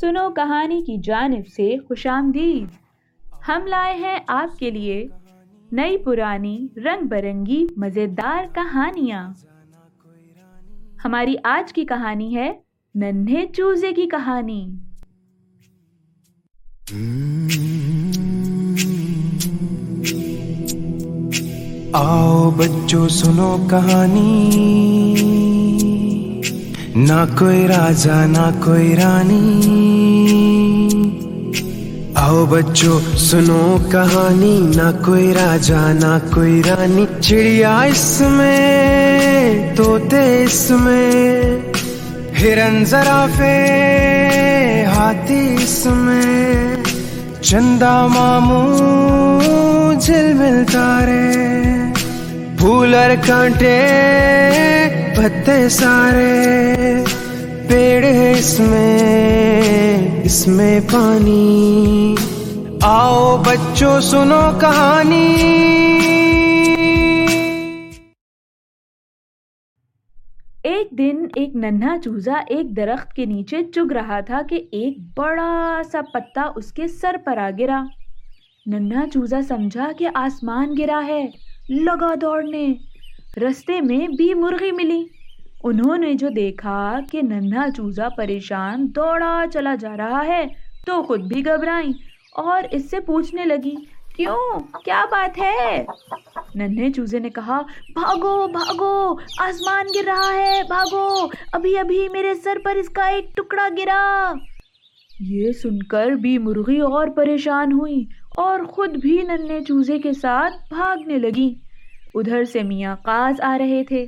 سنو کہانی کی جانب سے خوش آمدید ہم لائے ہیں آپ کے لیے نئی پرانی رنگ برنگی مزیدار کہانیاں۔ ہماری آج کی کہانی ہے ننھے چوزے کی کہانی۔ آؤ بچوں، سنو کہانی۔ نہ کوئی راجا، نہ کوئی رانی۔ بچوں، سنو کہانی، نہ کوئی راجا، نہ کوئی رانی۔ چڑیا اس میں، طوطے اس میں۔ ہرن زرافے ہاتھی اس میں۔ چندا ماموں جل مل تارے۔ پھولر کانٹے، پتے سارے۔ پیڑ ہے اس میں اس میں پانی۔ آؤ بچوں، سنو کہانی۔ ایک دن ایک ننھا چوزا ایک درخت کے نیچے چگ رہا تھا کہ ایک بڑا سا پتا اس کے سر پر آ گرا۔ ننھا چوزا سمجھا کہ آسمان گرا ہے، لگا دوڑنے۔ رستے میں بھی مرغی ملی۔ انہوں نے جو دیکھا کہ ننھا چوزا پریشان دوڑا چلا جا رہا ہے تو خود بھی گھبرائیں اور اس سے پوچھنے لگی، کیوں؟ کیا بات ہے؟ ننھے چوزے نے کہا، بھاگو بھاگو، آسمان گر رہا ہے، بھاگو، ابھی ابھی میرے سر پر اس کا ایک ٹکڑا گرا۔ یہ سن کر بھی مرغی اور پریشان ہوئی اور خود بھی ننھے چوزے کے ساتھ بھاگنے لگی ادھر سے میاں قاز آ رہے تھے۔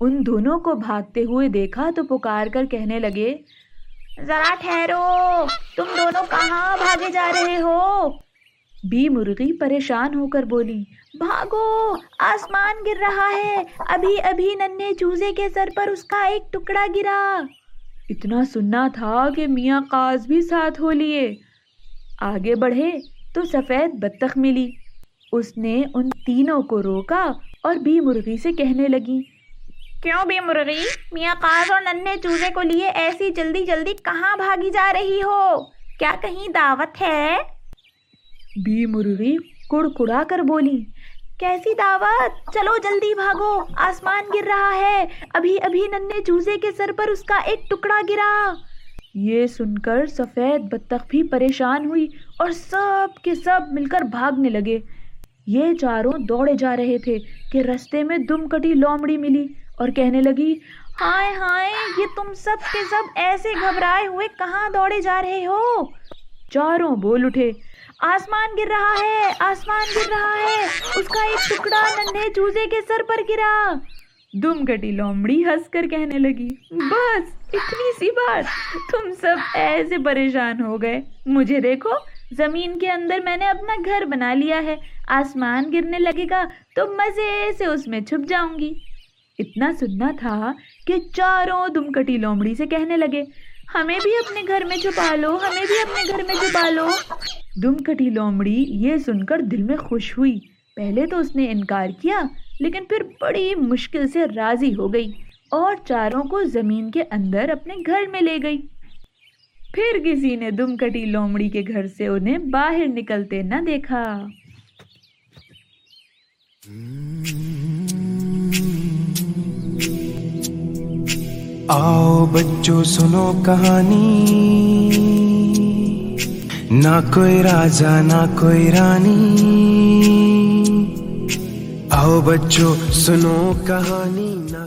ان دونوں کو بھاگتے ہوئے دیکھا تو پکار کر کہنے لگے ذرا ٹھہرو تم دونوں کہاں بھاگے جا رہے ہو؟ بی مرغی پریشان ہو کر بولی بھاگو آسمان گر رہا ہے ابھی ابھی ننھے چوزے کے سر پر اس کا ایک ٹکڑا گرا۔ اتنا سننا تھا کہ میاں قاز بھی ساتھ ہو لیے۔ آگے بڑھے تو سفید بطخ ملی۔ اس نے ان تینوں کو روکا اور بی مرغی سے کہنے لگی کیوں بی مرغی؟ میاں قاز اور ننھے چوزے کو لیے ایسی جلدی جلدی کہاں بھاگی جا رہی ہو؟ کیا کہیں دعوت ہے؟ بی مرغی کڑ کڑا کر بولی کیسی دعوت؟ چلو جلدی بھاگو آسمان گر رہا ہے ابھی ابھی ننھے چوزے کے سر پر اس کا ایک ٹکڑا گرا۔ یہ سن کر سفید بطخ بھی پریشان ہوئی اور سب کے سب مل کر بھاگنے لگے۔ یہ چاروں دوڑے جا رہے تھے کہ رستے میں دم کٹی لومڑی ملی۔ اور کہنے لگی ہائے ہائے یہ تم سب کے سب ایسے گھبرائے ہوئے کہاں دوڑے جا رہے ہو؟ چاروں بول اٹھے آسمان گر رہا ہے آسمان گر رہا ہے اس کا ایک ٹکڑا ننھے چوزے کے سر پر گرا۔ دم کٹی لومڑی ہنس کر کہنے لگی بس اتنی سی بات تم سب ایسے پریشان ہو گئے۔ مجھے دیکھو زمین کے اندر میں نے اپنا گھر بنا لیا ہے آسمان گرنے لگے گا تو مزے سے اس میں چھپ جاؤں گی۔ اتنا سننا تھا کہ چاروں دم کٹی لومڑی سے کہنے لگے، ہمیں بھی اپنے گھر میں چھپا لو، ہمیں بھی اپنے گھر میں چھپا لو۔ دم کٹی لومڑی یہ سن کر دل میں خوش ہوئی۔ پہلے تو اس نے انکار کیا، لیکن پھر بڑی مشکل سے راضی ہو گئی اور چاروں کو زمین کے اندر اپنے گھر میں لے گئی۔ پھر کسی نے دم کٹی لومڑی کے گھر سے انہیں باہر نکلتے نہ دیکھا۔ آؤ بچوں سنو کہانی۔ نہ کوئی راجا، نہ کوئی رانی۔ آؤ بچوں سنو کہانی، نہ